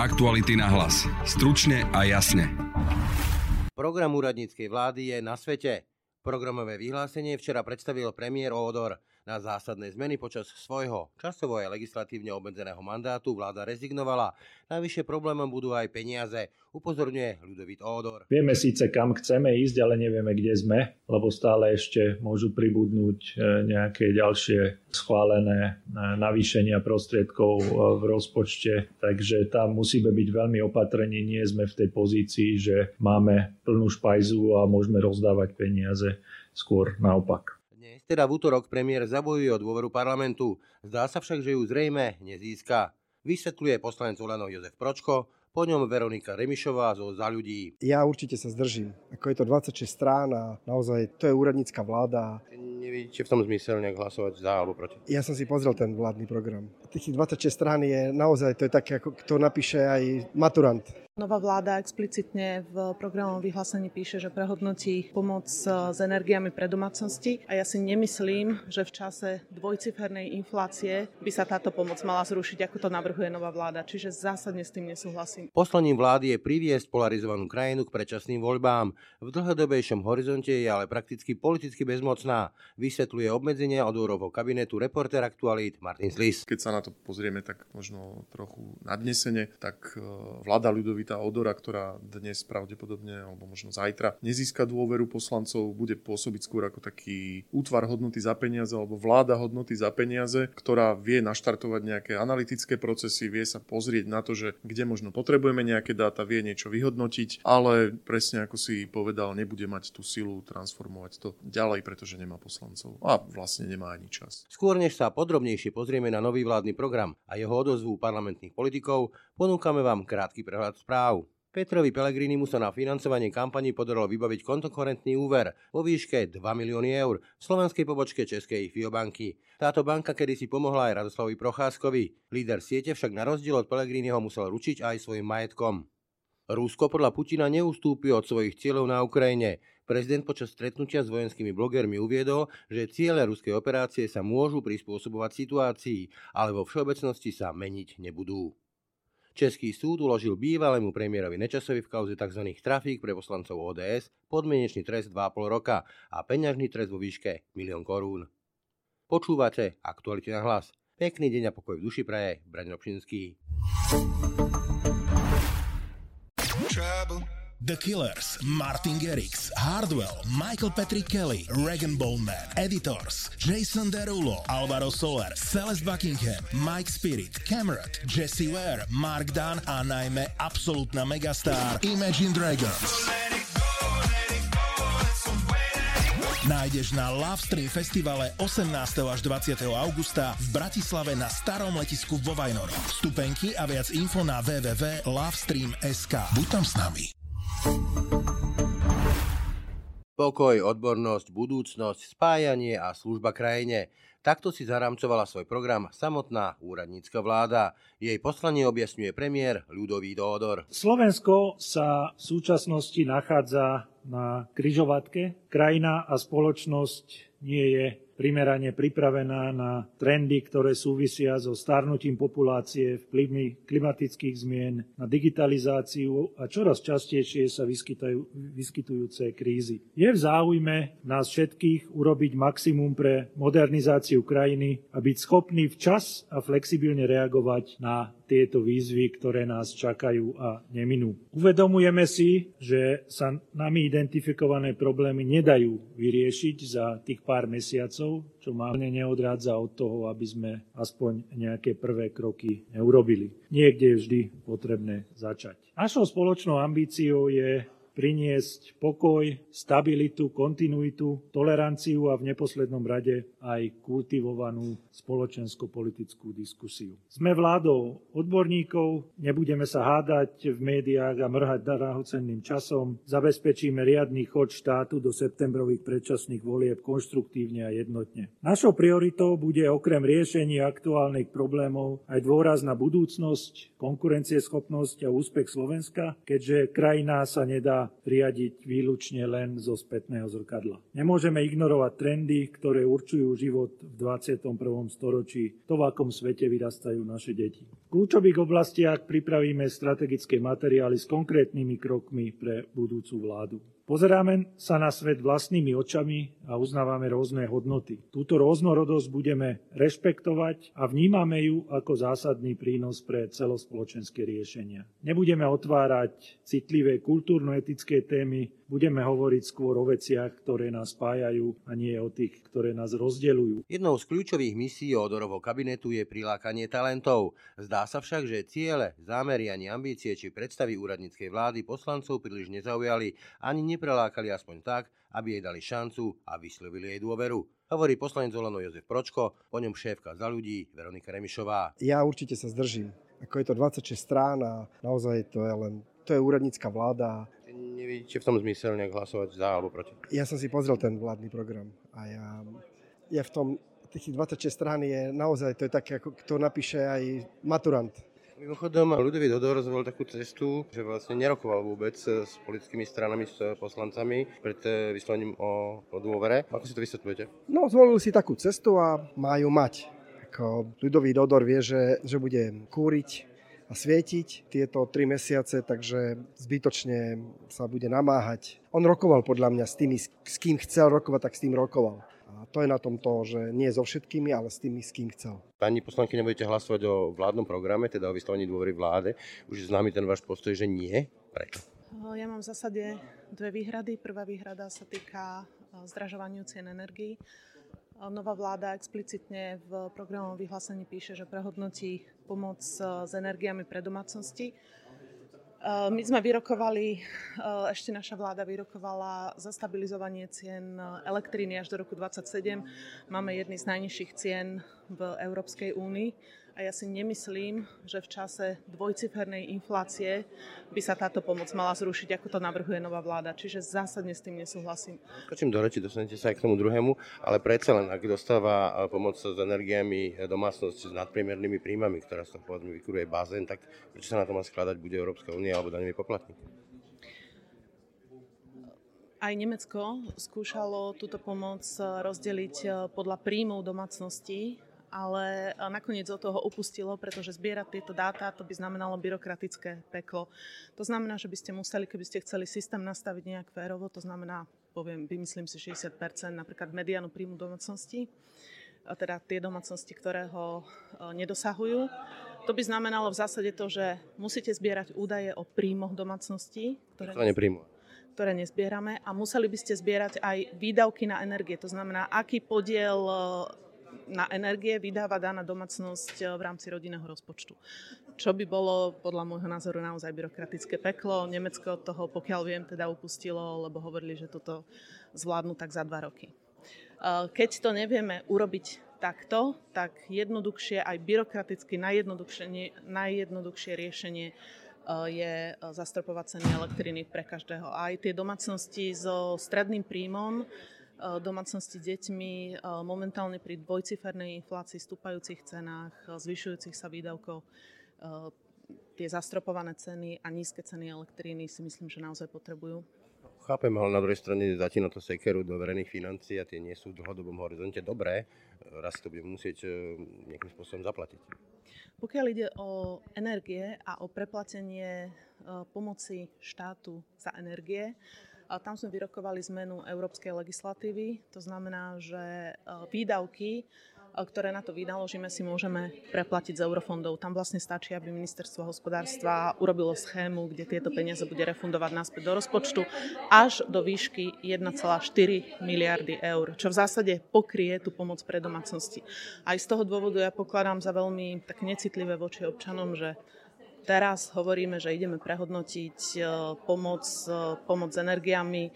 Aktuality na hlas. Stručne a jasne. Program úradníckej vlády je na svete. Programové vyhlásenie včera predstavil premiér Ódor. Na zásadné zmeny počas svojho časovo aj legislatívne obmedzeného mandátu vláda rezignovala. Najvyššie problémom budú aj peniaze, upozorňuje Ľudovít Ódor. Vieme síce kam chceme ísť, ale nevieme kde sme, lebo stále ešte môžu pribudnúť e, nejaké ďalšie schválené e, navýšenia prostriedkov e, v rozpočte, takže tam musíme byť veľmi opatrení. Nie sme v tej pozícii, že máme plnú špajzu a môžeme rozdávať peniaze, skôr naopak. Teda v útorok premiér zabojuje o dôveru parlamentu. Zdá sa však, že ju zrejme nezíska. Vysvetľuje poslanec Olano Jozef Pročko, po ňom Veronika Remišová zo Za ľudí. Ja určite sa zdržím. Ako je to 26 strán a naozaj to je úradnícka vláda. Nevidíte v tom zmysel nejak hlasovať za alebo proti? Ja som si pozrel ten vládny program. Tých 26 strán je naozaj, to je také, ako to napíše aj maturant. Nová vláda explicitne v programovom vyhlásení píše, že prehodnotí pomoc s energiami pre domácnosti a ja si nemyslím, že v čase dvojcifernej inflácie by sa táto pomoc mala zrušiť, ako to navrhuje nová vláda. Čiže zásadne s tým nesúhlasím. Poslaním vlády je priviesť polarizovanú krajinu k predčasným voľbám. V dlhodobejšom horizonte je ale prakticky politicky bezmocná. Vysvetľuje obmedzenia od úrovho kabinetu reporter aktualít Martin Slis. Keď sa na to pozrieme tak možno trochu nadnesene, tak e, vláda ľudovita tá odora, ktorá dnes pravdepodobne alebo možno zajtra nezíska dôveru poslancov, bude pôsobiť skôr ako taký útvar hodnoty za peniaze alebo vláda hodnoty za peniaze, ktorá vie naštartovať nejaké analytické procesy, vie sa pozrieť na to, že kde možno potrebujeme nejaké dáta, vie niečo vyhodnotiť, ale presne ako si povedal, nebude mať tú silu transformovať to ďalej, pretože nemá poslancov a vlastne nemá ani čas. Skôr než sa podrobnejšie pozrieme na nový vládny program a jeho odozvu parlamentných politikov, ponúkame vám krátky prehľad správ. Petrovi Pellegrinimu sa na financovanie kampani podarilo vybaviť kontokorentný úver vo výške 2 milióny eur v slovenskej pobočke Českej Fiobanky. Táto banka kedysi pomohla aj Radoslavovi Procházkovi. Líder siete však na rozdiel od Pellegriniho musel ručiť aj svojim majetkom. Rusko podľa Putina neustúpi od svojich cieľov na Ukrajine. Prezident počas stretnutia s vojenskými blogermi uviedol, že ciele ruskej operácie sa môžu prispôsobovať situácii, ale vo všeobecnosti sa meniť nebudú. Český súd uložil bývalému premiérovi Nečasovi v kauze tzv. trafík pre poslancov ODS podmienečný trest 2,5 roka a peňažný trest vo výške 1 milión korún. Počúvate Aktuality na hlas. Pekný deň a pokoj v duši praje, Braň Robšinský. Trouble. The Killers, Martin Garrix, Hardwell, Michael Patrick Kelly, Regan Bowman, Editors, Jason Derulo, Alvaro Soler, Celeste Buckingham, Mike Spirit, Cameron, Jesse Ware, Mark Dunn a najmä absolútna megastar Imagine Dragons. Nájdeš na Love Stream festivale 18. až 20. augusta v Bratislave na starom letisku vo Vajnoro. Vstupenky a viac info na www.lovestream.sk. Buď tam s nami. Pokoj, odbornosť, budúcnosť, spájanie a služba krajine. Takto si zaramcovala svoj program samotná úradnícka vláda. Jej poslanie objasňuje premiér Ľudový Dódor. Slovensko sa v súčasnosti nachádza na kryžovatke. Krajina a spoločnosť nie je primerane pripravená na trendy, ktoré súvisia so starnutím populácie, vplyvmi klimatických zmien, na digitalizáciu a čoraz častejšie sa vyskytujúce krízy. Je v záujme nás všetkých urobiť maximum pre modernizáciu krajiny a byť schopný včas a flexibilne reagovať na tieto výzvy, ktoré nás čakajú a neminú. Uvedomujeme si, že sa nami identifikované problémy nedajú vyriešiť za tých pár mesiacov, čo márne neodrádza od toho, aby sme aspoň nejaké prvé kroky neurobili. Niekde je vždy potrebné začať. Našou spoločnou ambíciou je priniesť pokoj, stabilitu, kontinuitu, toleranciu a v neposlednom rade aj kultivovanú spoločensko-politickú diskusiu. Sme vládou odborníkov, nebudeme sa hádať v médiách a mrhať drahocenným časom, zabezpečíme riadny chod štátu do septembrových predčasných volieb konštruktívne a jednotne. Našou prioritou bude okrem riešení aktuálnych problémov aj dôraz na budúcnosť, konkurencieschopnosť a úspech Slovenska, keďže krajina sa nedá riadiť výlučne len zo spätného zrkadla. Nemôžeme ignorovať trendy, ktoré určujú život v 21. storočí, to v akom svete vyrastajú naše deti. V kľúčových oblastiach pripravíme strategické materiály s konkrétnymi krokmi pre budúcu vládu. Pozeráme sa na svet vlastnými očami a uznávame rôzne hodnoty. Túto rôznorodosť budeme rešpektovať a vnímame ju ako zásadný prínos pre celospoločenské riešenia. Nebudeme otvárať citlivé kultúrno-etické témy, budeme hovoriť skôr o veciach, ktoré nás spájajú a nie o tých, ktoré nás rozdeľujú. Jednou z kľúčových misií Odorovho kabinetu je prilákanie talentov. Zdá sa však, že ciele, zámery ani ambície či predstavy úradníckej vlády poslancov príliš nezaujali ani neprelákali aspoň tak, aby jej dali šancu a vyslovili jej dôveru. Hovorí poslanec Olano Jozef Pročko, po ňom šéfka za ľudí Veronika Remišová. Ja určite sa zdržím. Ako je to 26 strán a naozaj to je len to je úradnícka vláda nevidíte v tom zmysel nejak hlasovať za alebo proti? Ja som si pozrel ten vládny program a ja, ja v tom, tých 26 strán je naozaj, to je také, ako to napíše aj maturant. Mimochodom, Ludový Dodor zvolil takú cestu, že vlastne nerokoval vôbec s politickými stranami, s poslancami pred eh, vyslovením o, o dôvere. Ako si to vysvetľujete? No, zvolil si takú cestu a majú mať. Ako Ludový Dodor vie, že, že bude kúriť a svietiť tieto tri mesiace, takže zbytočne sa bude namáhať. On rokoval podľa mňa s tými, s kým chcel rokovať, tak s tým rokoval. A to je na tom to, že nie so všetkými, ale s tými, s kým chcel. Pani poslanky, nebudete hlasovať o vládnom programe, teda o vyslovení dôvery vláde. Už je známy ten váš postoj, že nie. Prečo? Ja mám v zásade dve výhrady. Prvá výhrada sa týka zdražovaniu cien energií. Nová vláda explicitne v programovom vyhlásení píše, že prehodnotí pomoc e, s energiami pre domácnosti. E, my sme vyrokovali, e, ešte naša vláda vyrokovala zastabilizovanie cien elektriny až do roku 2027. Máme jedny z najnižších cien v Európskej únii a ja si nemyslím, že v čase dvojcifernej inflácie by sa táto pomoc mala zrušiť, ako to navrhuje nová vláda. Čiže zásadne s tým nesúhlasím. Skočím do reči, dostanete sa aj k tomu druhému, ale predsa len, ak dostáva e, pomoc s energiami e, domácnosť s nadpriemernými príjmami, ktorá sa povedzme vykuruje bazén, tak prečo sa na to má skladať bude Európska únia alebo daňový poplatník? Aj Nemecko skúšalo túto pomoc e, rozdeliť podľa príjmov domácností ale nakoniec od toho upustilo, pretože zbierať tieto dáta to by znamenalo byrokratické peklo. To znamená, že by ste museli, keby ste chceli systém nastaviť nejak férovo, to znamená, poviem, vymyslím si 60%, napríklad medianu príjmu domácnosti, teda tie domácnosti, ktoré ho nedosahujú. To by znamenalo v zásade to, že musíte zbierať údaje o príjmoch domácností, ktoré, ktoré nezbierame a museli by ste zbierať aj výdavky na energie. To znamená, aký podiel na energie vydáva daná domácnosť eh, v rámci rodinného rozpočtu. Čo by bolo podľa môjho názoru naozaj byrokratické peklo. Nemecko od toho, pokiaľ viem, teda upustilo, lebo hovorili, že toto zvládnu tak za dva roky. Eh, keď to nevieme urobiť takto, tak jednoduchšie, aj byrokraticky najjednoduchšie, najjednoduchšie riešenie eh, je zastropovať ceny elektriny pre každého. Aj tie domácnosti so stredným príjmom domácnosti s deťmi eh, momentálne pri dvojcifernej inflácii, stúpajúcich cenách, eh, zvyšujúcich sa výdavkov, tie zastropované ceny a nízke ceny elektriny si myslím, že naozaj potrebujú. Chápem, ale na druhej strane začína to sekeru do verejných financií a tie nie sú v dlhodobom horizonte dobré. Raz to budeme musieť nejakým spôsobom zaplatiť. Pokiaľ ide o energie a o preplatenie pomoci štátu za energie, tam sme vyrokovali zmenu európskej legislatívy. To znamená, že e, výdavky, e, ktoré na to vynaložíme, si môžeme preplatiť z eurofondov. Tam vlastne stačí, aby ministerstvo hospodárstva urobilo schému, kde tieto peniaze bude refundovať naspäť do rozpočtu až do výšky 1,4 miliardy eur, čo v zásade pokrie tú pomoc pre domácnosti. Aj z toho dôvodu ja pokladám za veľmi tak necitlivé voči občanom, že Teraz hovoríme, že ideme prehodnotiť e, pomoc, e, pomoc s energiami,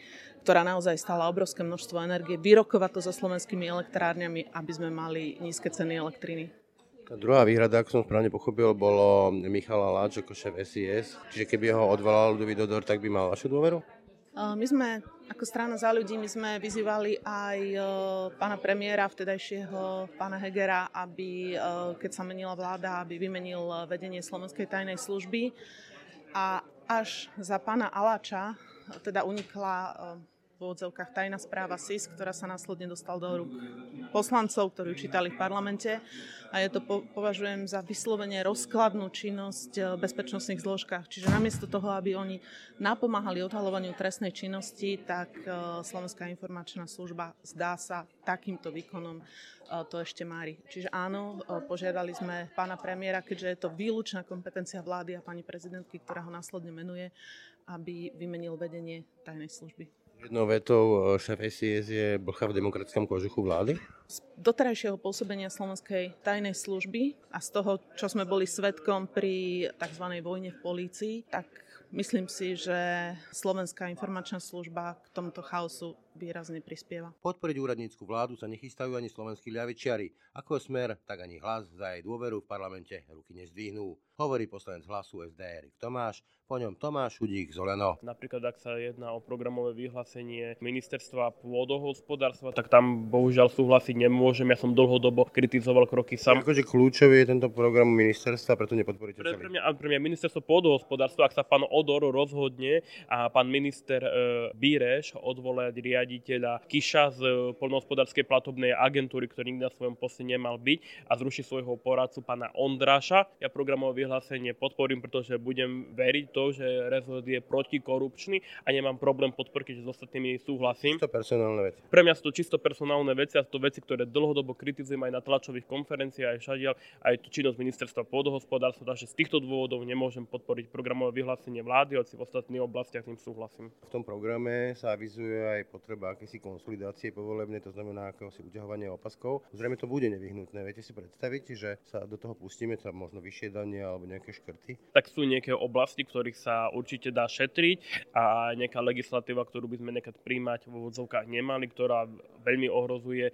ktorá naozaj stala obrovské množstvo energie, vyrokovať to so slovenskými elektrárňami, aby sme mali nízke ceny elektriny. Tá druhá výhrada, ako som správne pochopil, bolo Michala Láč ako šéf SIS. Čiže keby ho odvolal Ludový Dodor, tak by mal vašu dôveru? My sme ako strana za ľudí, my sme vyzývali aj pána premiéra, vtedajšieho pána Hegera, aby, keď sa menila vláda, aby vymenil vedenie Slovenskej tajnej služby. A až za pána Aláča teda unikla v úvodzovkách tajná správa SIS, ktorá sa následne dostal do rúk poslancov, ktorí čítali v parlamente. A ja to po, považujem za vyslovene rozkladnú činnosť v bezpečnostných zložkách. Čiže namiesto toho, aby oni napomáhali odhalovaniu trestnej činnosti, tak e, Slovenská informačná služba zdá sa takýmto výkonom e, to ešte mári. Čiže áno, požiadali sme pána premiéra, keďže je to výlučná kompetencia vlády a pani prezidentky, ktorá ho následne menuje, aby vymenil vedenie tajnej služby. Jednou vetou e, šéf SIS je blcha v demokratickom kožuchu vlády? Z doterajšieho pôsobenia slovenskej tajnej služby a z toho, čo sme boli svetkom pri tzv. vojne v polícii, tak myslím si, že Slovenská informačná služba k tomuto chaosu výrazne prispieva. Podporiť úradnícku vládu sa nechystajú ani slovenskí ľavičiari. Ako smer, tak ani hlas za jej dôveru v parlamente ruky nezdvihnú hovorí poslanec hlasu SD Erik Tomáš, po ňom Tomáš Šudík z Oleno. Napríklad, ak sa jedná o programové vyhlásenie ministerstva pôdohospodárstva, tak tam bohužiaľ súhlasiť nemôžem. Ja som dlhodobo kritizoval kroky sam. Akože kľúčový je tento program ministerstva, preto nepodporíte pre, pre, mňa, pre mňa ministerstvo pôdohospodárstva, ak sa pán Odor rozhodne a pán minister e, Bíreš odvolať riaditeľa Kiša z e, poľnohospodárskej platobnej agentúry, ktorý nikdy na svojom poste nemal byť a zruší svojho poradcu pána Ondráša. Ja programové vyhlásenie podporím, pretože budem veriť to, že rezort je protikorupčný a nemám problém podporiť, keď s ostatnými súhlasím. Čisto personálne veci. Pre mňa sú to čisto personálne veci a sú to veci, ktoré dlhodobo kritizujem aj na tlačových konferenciách, aj šadiaľ, aj činnosť ministerstva pôdohospodárstva, takže z týchto dôvodov nemôžem podporiť programové vyhlásenie vlády, hoci v ostatných oblastiach tým súhlasím. V tom programe sa avizuje aj potreba akési konsolidácie povolebnej, to znamená akéhosi uťahovania opaskov. Zrejme to bude nevyhnutné. Viete si predstaviť, že sa do toho pustíme, sa možno vyššie dania alebo nejaké škrty? Tak sú nejaké oblasti, ktorých sa určite dá šetriť a nejaká legislatíva, ktorú by sme nekať príjmať v úvodzovkách nemali, ktorá veľmi ohrozuje e,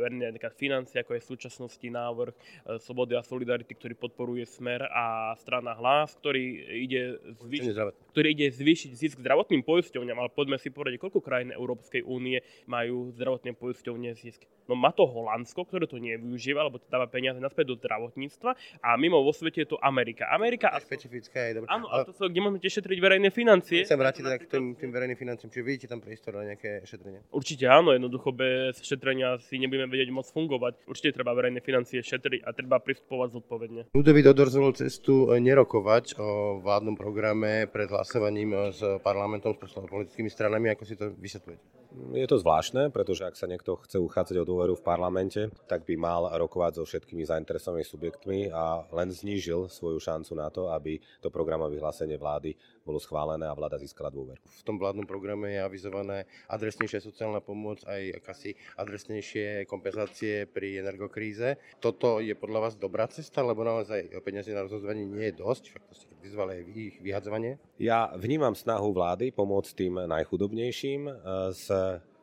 verejné financie, ako je v súčasnosti návrh e, Slobody a Solidarity, ktorý podporuje Smer a strana Hlas, ktorý ide, zvýšiť, ktorý ide zvýšiť zisk zdravotným poisťovňam, ale poďme si povedať, koľko krajín Európskej únie majú zdravotné poisťovne zisk. No má to Holandsko, ktoré to nevyužíva, lebo to dáva peniaze naspäť do zdravotníctva a mimo vo svete je to Amerika. Amerika a... Špecifická je dobré. Áno, ale... to sú, kde môžete šetriť verejné financie. Chcem vrátiť teda k tým, tým verejným financiám. Čiže vidíte tam priestor na nejaké šetrenie? Určite áno, jednoducho bez šetrenia si nebudeme vedieť moc fungovať. Určite treba verejné financie šetriť a treba pristupovať zodpovedne. Ľudový Dodor zvolil cestu e, nerokovať o vládnom programe pred hlasovaním e, s parlamentom, s politickými stranami. Ako si to vysvetľujete? Je to zvláštne, pretože ak sa niekto chce uchádzať o dôveru v parlamente, tak by mal rokovať so všetkými zainteresovanými subjektmi a len znížil svoju šancu na to, aby to programové vyhlásenie vlády bolo schválené a vláda získala dôveru. V tom vládnom programe je avizované adresnejšia sociálna pomoc, aj akási adresnejšie kompenzácie pri energokríze. Toto je podľa vás dobrá cesta, lebo naozaj peniaze na rozhodovanie nie je dosť, však to ste kritizovali aj ich vyhadzovanie? Ja vnímam snahu vlády pomôcť tým najchudobnejším s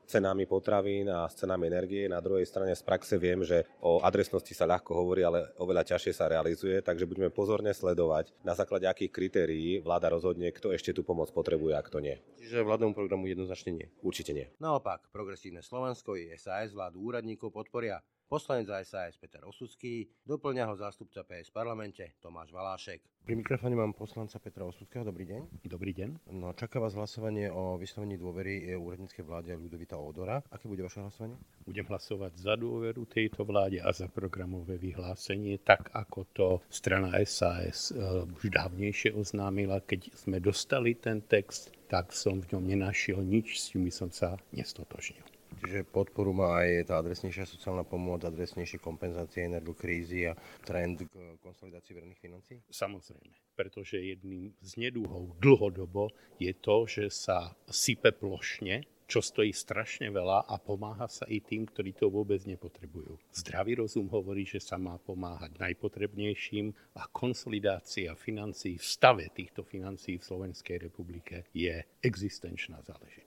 cenami potravín a s cenami energie. Na druhej strane z praxe viem, že o adresnosti sa ľahko hovorí, ale oveľa ťažšie sa realizuje, takže budeme pozorne sledovať, na základe akých kritérií vláda rozhodne, kto ešte tú pomoc potrebuje a kto nie. Čiže vládnom programu jednoznačne nie. Určite nie. Naopak, progresívne Slovensko i SAS vládu úradníkov podporia. Poslanec za SAS Peter Osucký, doplňa ho zástupca PS v parlamente Tomáš Valášek. Pri mikrofóne mám poslanca Petra Osuckého. Dobrý deň. Dobrý deň. No, čaká vás hlasovanie o vyslovení dôvery úradníckej vláde Ľudovita Odora. Aké bude vaše hlasovanie? Budem hlasovať za dôveru tejto vláde a za programové vyhlásenie, tak ako to strana SAS uh, už dávnejšie oznámila. Keď sme dostali ten text, tak som v ňom nenašiel nič, s čím som sa nestotožnil. Čiže podporu má aj tá adresnejšia sociálna pomoc, adresnejšie kompenzácie energokrízy a trend k konsolidácii verejných financí? Samozrejme, pretože jedným z nedúhov dlhodobo je to, že sa sype plošne čo stojí strašne veľa a pomáha sa i tým, ktorí to vôbec nepotrebujú. Zdravý rozum hovorí, že sa má pomáhať najpotrebnejším a konsolidácia financií v stave týchto financií v Slovenskej republike je existenčná záležitosť.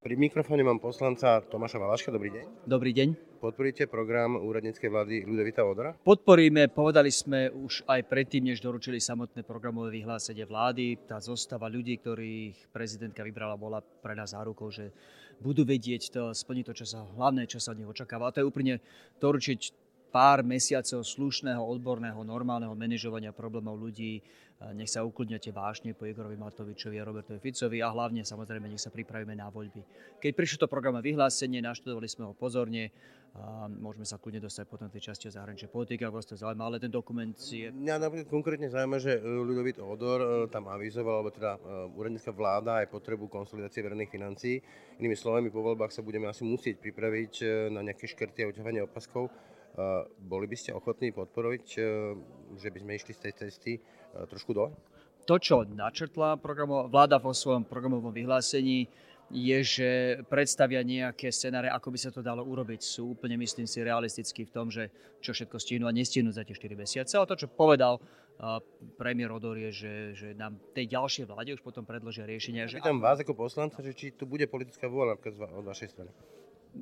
Pri mikrofóne mám poslanca Tomáša Valaška. Dobrý deň. Dobrý deň. Podporíte program úradníckej vlády Ľudovita Odora? Podporíme, povedali sme už aj predtým, než doručili samotné programové vyhlásenie vlády. Tá zostava ľudí, ktorých prezidentka vybrala, bola pre nás zárukou, že budú vedieť to, splniť to, čo sa hlavné, čo sa od nich očakáva. A to je úplne doručiť pár mesiacov slušného, odborného, normálneho manažovania problémov ľudí, nech sa ukludňate vážne po Igorovi Matovičovi a Robertovi Ficovi a hlavne samozrejme nech sa pripravíme na voľby. Keď prišlo to programe vyhlásenie, naštudovali sme ho pozorne, a môžeme sa kľudne dostať potom tej časti o zahraničnej politike, ak vás to zaujíma, ale ten dokument je... Mňa napríklad konkrétne zaujíma, že Ľudovít Odor e, tam avizoval, alebo teda e, úradnícka vláda aj potrebu konsolidácie verejných financií. Inými slovami, po voľbách sa budeme asi musieť pripraviť e, na nejaké škrty a uťahovanie opaskov. Boli by ste ochotní podporiť, že by sme išli z tej cesty trošku dole? To, čo načrtla vláda vo svojom programovom vyhlásení, je, že predstavia nejaké scenáre, ako by sa to dalo urobiť. Sú úplne, myslím si, realisticky v tom, že čo všetko stihnú a nestihnú za tie 4 mesiace. Ale to, čo povedal premiér Odor je, že, že nám tej ďalšej vláde už potom predložia riešenia. Že... Pýtam vás ako poslanca, že či tu bude politická vôľa od vašej strany.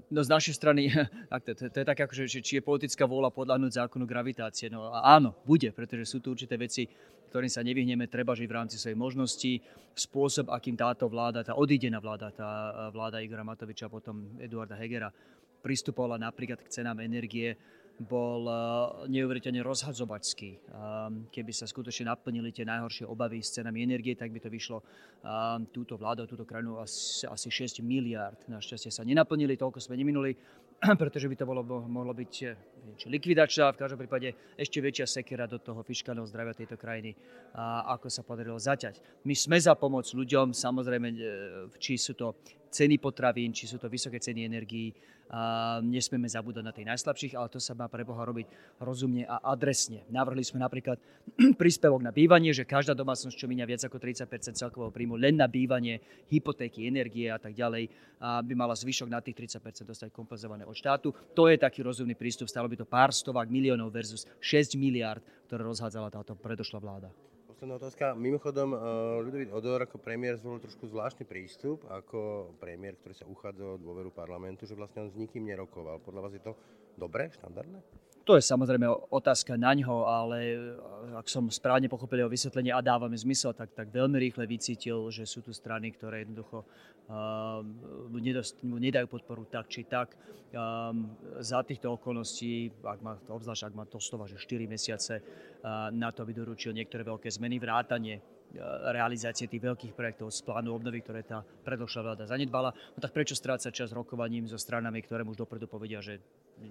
No z našej strany, to, to, to je tak, akože, či je politická vôľa podľahnúť zákonu gravitácie. No áno, bude, pretože sú tu určité veci, ktorým sa nevyhneme, treba žiť v rámci svojej možnosti. Spôsob, akým táto vláda, tá odídená vláda, tá vláda Igora Matoviča a potom Eduarda Hegera pristupovala napríklad k cenám energie, bol eh, neuveriteľne rozhadzovačský. Eh, keby sa skutočne naplnili tie najhoršie obavy s cenami energie, tak by to vyšlo eh, túto vládu, túto krajinu asi, asi 6 miliard. Našťastie sa nenaplnili, toľko sme neminuli, pretože by to bolo, mohlo byť či likvidačná, v každom prípade ešte väčšia sekera do toho fiskálneho zdravia tejto krajiny, ako sa podarilo zaťať. My sme za pomoc ľuďom, samozrejme, či sú to ceny potravín, či sú to vysoké ceny energií, a nesmieme zabúdať na tých najslabších, ale to sa má pre Boha robiť rozumne a adresne. Navrhli sme napríklad príspevok na bývanie, že každá domácnosť, čo míňa viac ako 30% celkového príjmu len na bývanie, hypotéky, energie a tak ďalej, by mala zvyšok na tých 30% dostať kompenzované od štátu. To je taký rozumný prístup, stalo by to pár stovák miliónov versus 6 miliard, ktoré rozhádzala táto predošlá vláda. Posledná otázka. Mimochodom, eh, Ľudovít Odor ako premiér zvolil trošku zvláštny prístup, ako premiér, ktorý sa uchádza o dôveru parlamentu, že vlastne on s nikým nerokoval. Podľa vás je to dobré, štandardné? To je samozrejme otázka na ňo, ale eh, ak som správne pochopil jeho vysvetlenie a dávame zmysel, tak, tak veľmi rýchle vycítil, že sú tu strany, ktoré jednoducho uh, mu nedajú podporu tak či tak. Um, za týchto okolností, ak má, obzvlášť ak má to slova, že 4 mesiace uh, na to, aby doručil niektoré veľké zmeny, vrátanie realizácie tých veľkých projektov z plánu obnovy, ktoré tá predošlá vláda zanedbala, no tak prečo strácať čas rokovaním so stranami, ktoré už dopredu povedia, že,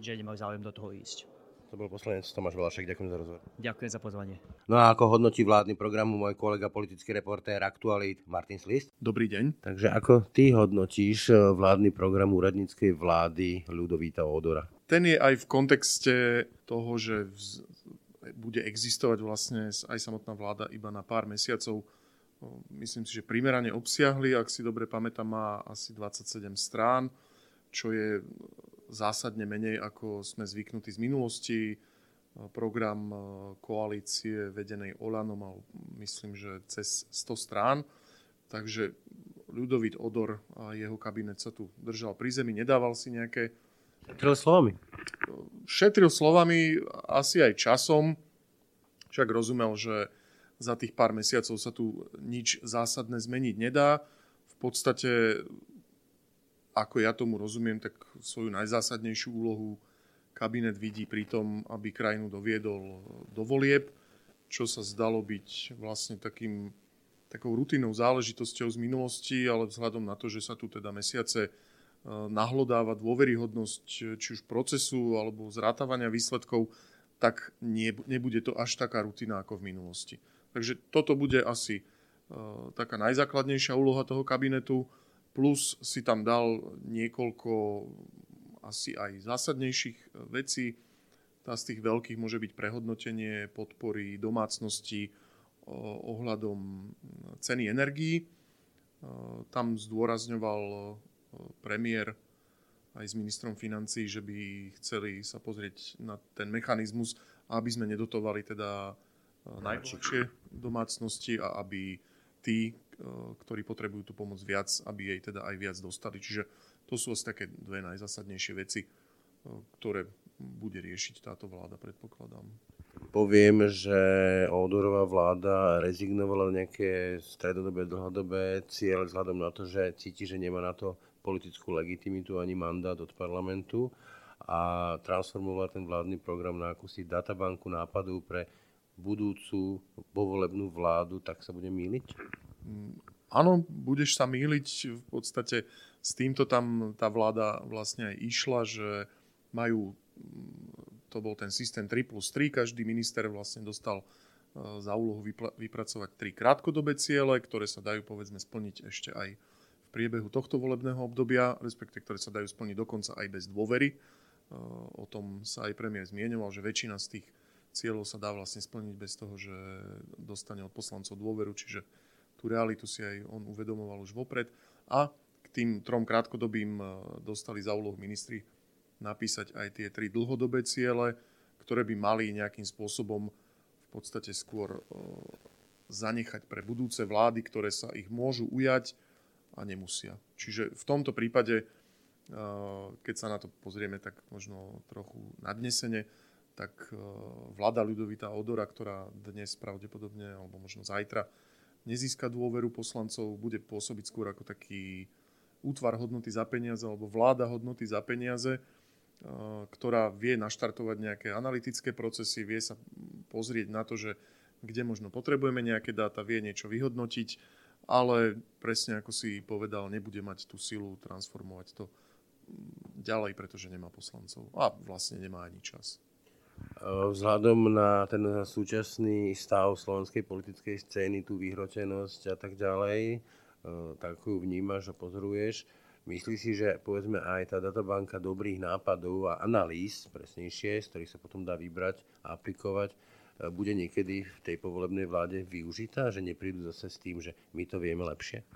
že nemajú záujem do toho ísť? To bol poslanec Tomáš Valašek, ďakujem za rozhovor. Ďakujem za pozvanie. No a ako hodnotí vládny program môj kolega politický reportér Aktualit Martin Slist? Dobrý deň. Takže ako ty hodnotíš eh, vládny program úradníckej vlády Ľudovíta Odora? Ten je aj v kontexte toho, že bude existovať vlastne aj samotná vláda iba na pár mesiacov. Myslím si, že primerane obsiahli, ak si dobre pamätám, má asi 27 strán, čo je zásadne menej, ako sme zvyknutí z minulosti. Program e, koalície vedenej Olanom mal, myslím, že cez 100 strán. Takže Ľudovít Odor a jeho kabinet sa tu držal pri zemi, nedával si nejaké... Šetril slovami. Šetril slovami, asi aj časom. Však rozumel, že za tých pár mesiacov sa tu nič zásadné zmeniť nedá. V podstate ako ja tomu rozumiem, tak svoju najzásadnejšiu úlohu kabinet vidí pri tom, aby krajinu doviedol do volieb, čo sa zdalo byť vlastne takým, takou rutinnou záležitosťou z minulosti, ale vzhľadom na to, že sa tu teda mesiace e, nahlodáva dôveryhodnosť či už procesu alebo zrátavania výsledkov, tak nebude to až taká rutina ako v minulosti. Takže toto bude asi uh, taká najzákladnejšia úloha toho kabinetu plus si tam dal niekoľko asi aj zásadnejších e, vecí. Tá z tých veľkých môže byť prehodnotenie podpory domácnosti ohľadom ceny energií. E, tam zdôrazňoval e, premiér aj s ministrom financí, že by chceli sa pozrieť na ten mechanizmus, aby sme nedotovali teda najlepšie domácnosti a aby tí, ktorí potrebujú tú pomoc viac, aby jej teda aj viac dostali. Čiže to sú asi také dve najzásadnejšie veci, eh, ktoré bude riešiť táto vláda, predpokladám. Poviem, že Odorová vláda rezignovala na nejaké stredodobé, dlhodobé cieľe vzhľadom na to, že cíti, že nemá na to politickú legitimitu ani mandát od parlamentu a transformovať ten vládny program na akúsi databanku nápadov pre budúcu povolebnú vládu, tak sa bude míliť? Áno, budeš sa míliť. V podstate s týmto tam tá vláda vlastne aj išla, že majú, mm, to bol ten systém 3 plus 3, každý minister vlastne dostal e, za úlohu vypracovať tri krátkodobé ciele, ktoré sa dajú povedzme splniť ešte aj v priebehu tohto volebného obdobia, respektive ktoré sa dajú splniť dokonca aj bez dôvery. E, o tom sa aj premiér zmienoval, že väčšina z tých cieľov sa dá vlastne splniť bez toho, že dostane od poslancov dôveru, čiže tú realitu si aj on uvedomoval už vopred. A k tým trom krátkodobým e, dostali za úlohu ministri napísať aj tie tri dlhodobé ciele, ktoré by mali nejakým spôsobom v podstate skôr e, zanechať pre budúce vlády, ktoré sa ich môžu ujať a nemusia. Čiže v tomto prípade, e, keď sa na to pozrieme tak možno trochu nadnesene, tak vláda ľudovitá Odora, ktorá dnes pravdepodobne, alebo možno zajtra, nezíska dôveru poslancov, bude pôsobiť skôr ako taký útvar hodnoty za peniaze alebo vláda hodnoty za peniaze, e, ktorá vie naštartovať nejaké analytické procesy, vie sa pozrieť na to, že kde možno potrebujeme nejaké dáta, vie niečo vyhodnotiť, ale presne ako si povedal, nebude mať tú silu transformovať to ďalej, pretože nemá poslancov a vlastne nemá ani čas. Vzhľadom na ten súčasný stav slovenskej politickej scény, tú vyhrotenosť a tak ďalej, tak ju vnímaš a pozoruješ. Myslíš si, že povedzme aj tá databanka dobrých nápadov a analýz, presnejšie, z ktorých sa potom dá vybrať a aplikovať, bude niekedy v tej povolebnej vláde využitá, že neprídu zase s tým, že my to vieme lepšie?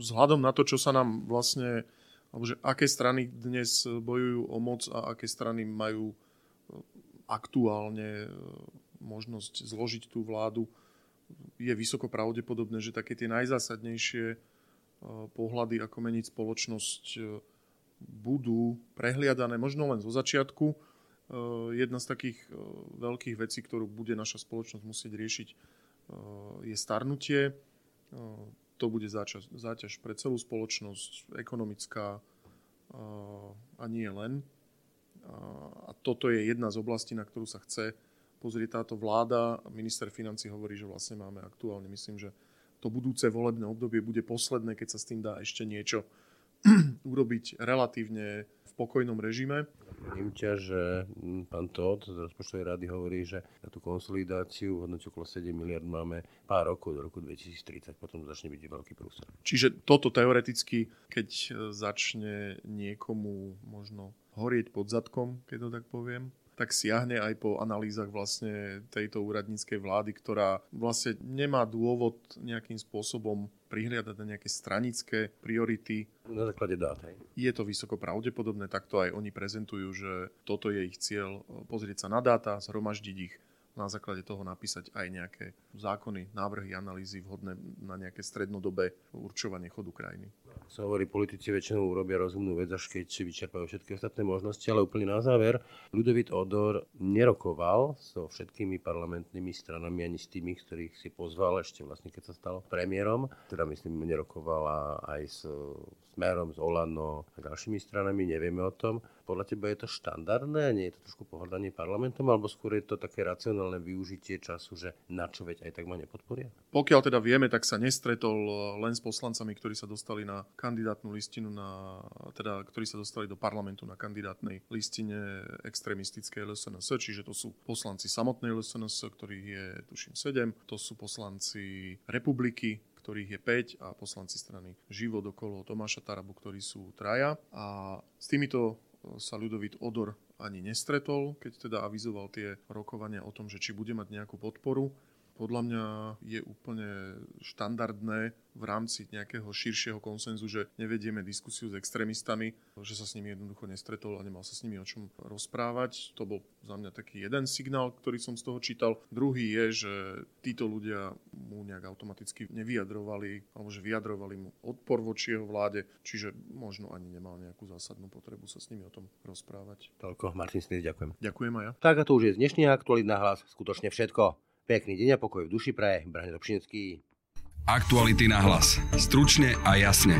Vzhľadom na to, čo sa nám vlastne, alebo že aké strany dnes bojujú o moc a aké strany majú aktuálne e, možnosť zložiť tú vládu, je vysoko pravdepodobné, že také tie najzásadnejšie e, pohľady, ako meniť spoločnosť, e, budú prehliadané možno len zo začiatku. Jedna z takých veľkých vecí, ktorú bude naša spoločnosť musieť riešiť, je starnutie. To bude záťaž, pre celú spoločnosť, ekonomická a nie len. A toto je jedna z oblastí, na ktorú sa chce pozrieť táto vláda. Minister financí hovorí, že vlastne máme aktuálne, myslím, že to budúce volebné obdobie bude posledné, keď sa s tým dá ešte niečo urobiť relatívne pokojnom režime. Viem ťa, že hm, pán Todd z rozpočtovej rady hovorí, že na tú konsolidáciu v hodnote okolo 7 miliard máme pár rokov, do roku 2030, potom začne byť veľký prúser. Čiže toto teoreticky, keď začne niekomu možno horieť pod zadkom, keď to tak poviem, tak siahne aj po analýzach vlastne tejto úradníckej vlády, ktorá vlastne nemá dôvod nejakým spôsobom prihliadať na nejaké stranické priority. Na základe dát, hej. Je to vysoko pravdepodobné, takto aj oni prezentujú, že toto je ich cieľ, pozrieť sa na dáta, zhromaždiť ich na základe toho napísať aj nejaké zákony, návrhy, analýzy vhodné na nejaké strednodobé určovanie chodu krajiny. Sa hovorí, politici väčšinou urobia rozumnú vec, až keď si vyčerpajú všetky ostatné možnosti, ale úplne na záver, Ľudovit Odor nerokoval so všetkými parlamentnými stranami ani s tými, ktorých si pozval ešte vlastne, keď sa stal premiérom. Teda myslím, nerokovala aj s Smerom, s Olano a ďalšími stranami, nevieme o tom. Podľa teba je to štandardné? Nie je to trošku pohľadanie parlamentom? Alebo skôr je to také racionálne využitie času, že na čo veď aj tak ma nepodporia? Pokiaľ teda vieme, tak sa nestretol len s poslancami, ktorí sa dostali na kandidátnu listinu, na, teda, ktorí sa dostali do parlamentu na kandidátnej listine extrémistickej LSNS, čiže to sú poslanci samotnej LSNS, ktorých je tuším 7, to sú poslanci republiky, ktorých je 5 a poslanci strany Život okolo Tomáša Tarabu, ktorí sú traja. A s týmito sa Ľudovít Odor ani nestretol, keď teda avizoval tie rokovania o tom, že či bude mať nejakú podporu podľa mňa je úplne štandardné v rámci nejakého širšieho konsenzu, že nevedieme diskusiu s extrémistami, že sa s nimi jednoducho nestretol a nemal sa s nimi o čom rozprávať. To bol za mňa taký jeden signál, ktorý som z toho čítal. Druhý je, že títo ľudia mu nejak automaticky nevyjadrovali, alebo že vyjadrovali mu odpor voči jeho vláde, čiže možno ani nemal nejakú zásadnú potrebu sa s nimi o tom rozprávať. Toľko, Martin Smith, ďakujem. Ďakujem aj ja. Tak a to už je z dnešných aktualít na hlas skutočne všetko. Pekný deň a pokoj v duši praje, Brane Dobšinecký. Aktuality na hlas. Stručne a jasne.